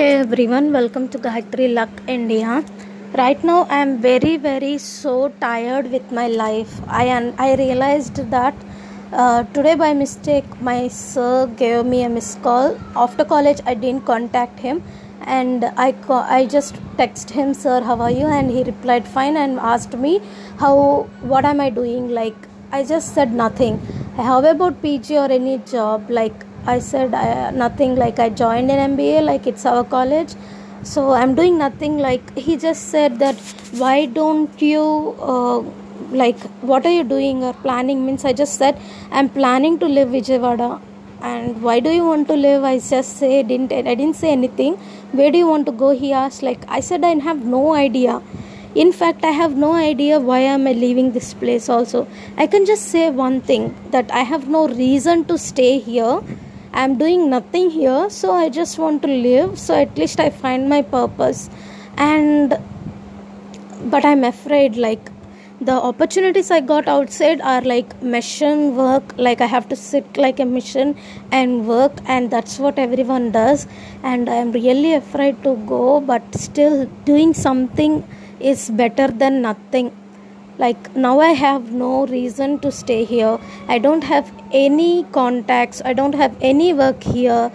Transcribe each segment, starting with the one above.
Hey everyone, welcome to Gayatri Luck India. Right now, I am very, very so tired with my life. I I realized that uh, today by mistake my sir gave me a missed call. After college, I didn't contact him, and I co- I just text him, sir, how are you? And he replied fine and asked me how what am I doing? Like I just said nothing. How about PG or any job? Like I said I, nothing. Like I joined an MBA. Like it's our college. So I'm doing nothing. Like he just said that why don't you uh, like what are you doing or planning? Means I just said I'm planning to live Vijayawada. And why do you want to live? I just say didn't I didn't say anything. Where do you want to go? He asked. Like I said I have no idea in fact i have no idea why am i leaving this place also i can just say one thing that i have no reason to stay here i'm doing nothing here so i just want to live. So at least i find my purpose. And but i'm afraid like the opportunities i got outside are like mission work. Like i have to sit like a mission and work and that's what everyone does. And i'm really afraid to go but still doing something is better than nothing like now i have no reason to stay here. I don't have any contacts. I don't have any work here.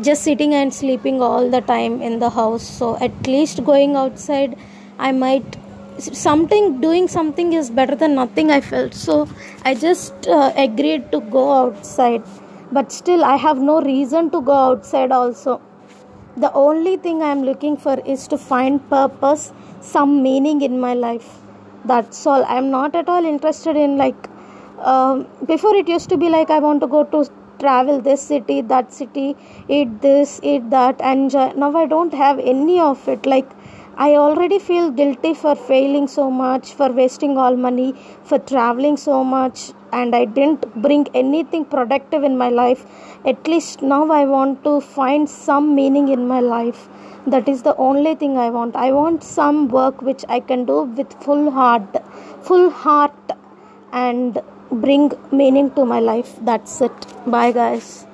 Just sitting and sleeping all the time in the house. So at least going outside i might something doing something is better than nothing i felt. So i just uh, agreed to go outside. But still i have no reason to go outside also. The only thing i am looking for is to find purpose some meaning in my life that's all. I'm not at all interested in like um, before it used to be like i want to go to travel this city that city eat this eat that enjoy now i don't have any of it. Like i already feel guilty for failing so much for wasting all money for traveling so much and i didn't bring anything productive in my life. At least now i want to find some meaning in my life. That is the only thing i want. I want some work which i can do with full heart full heart and bring meaning to my life. That's it. Bye guys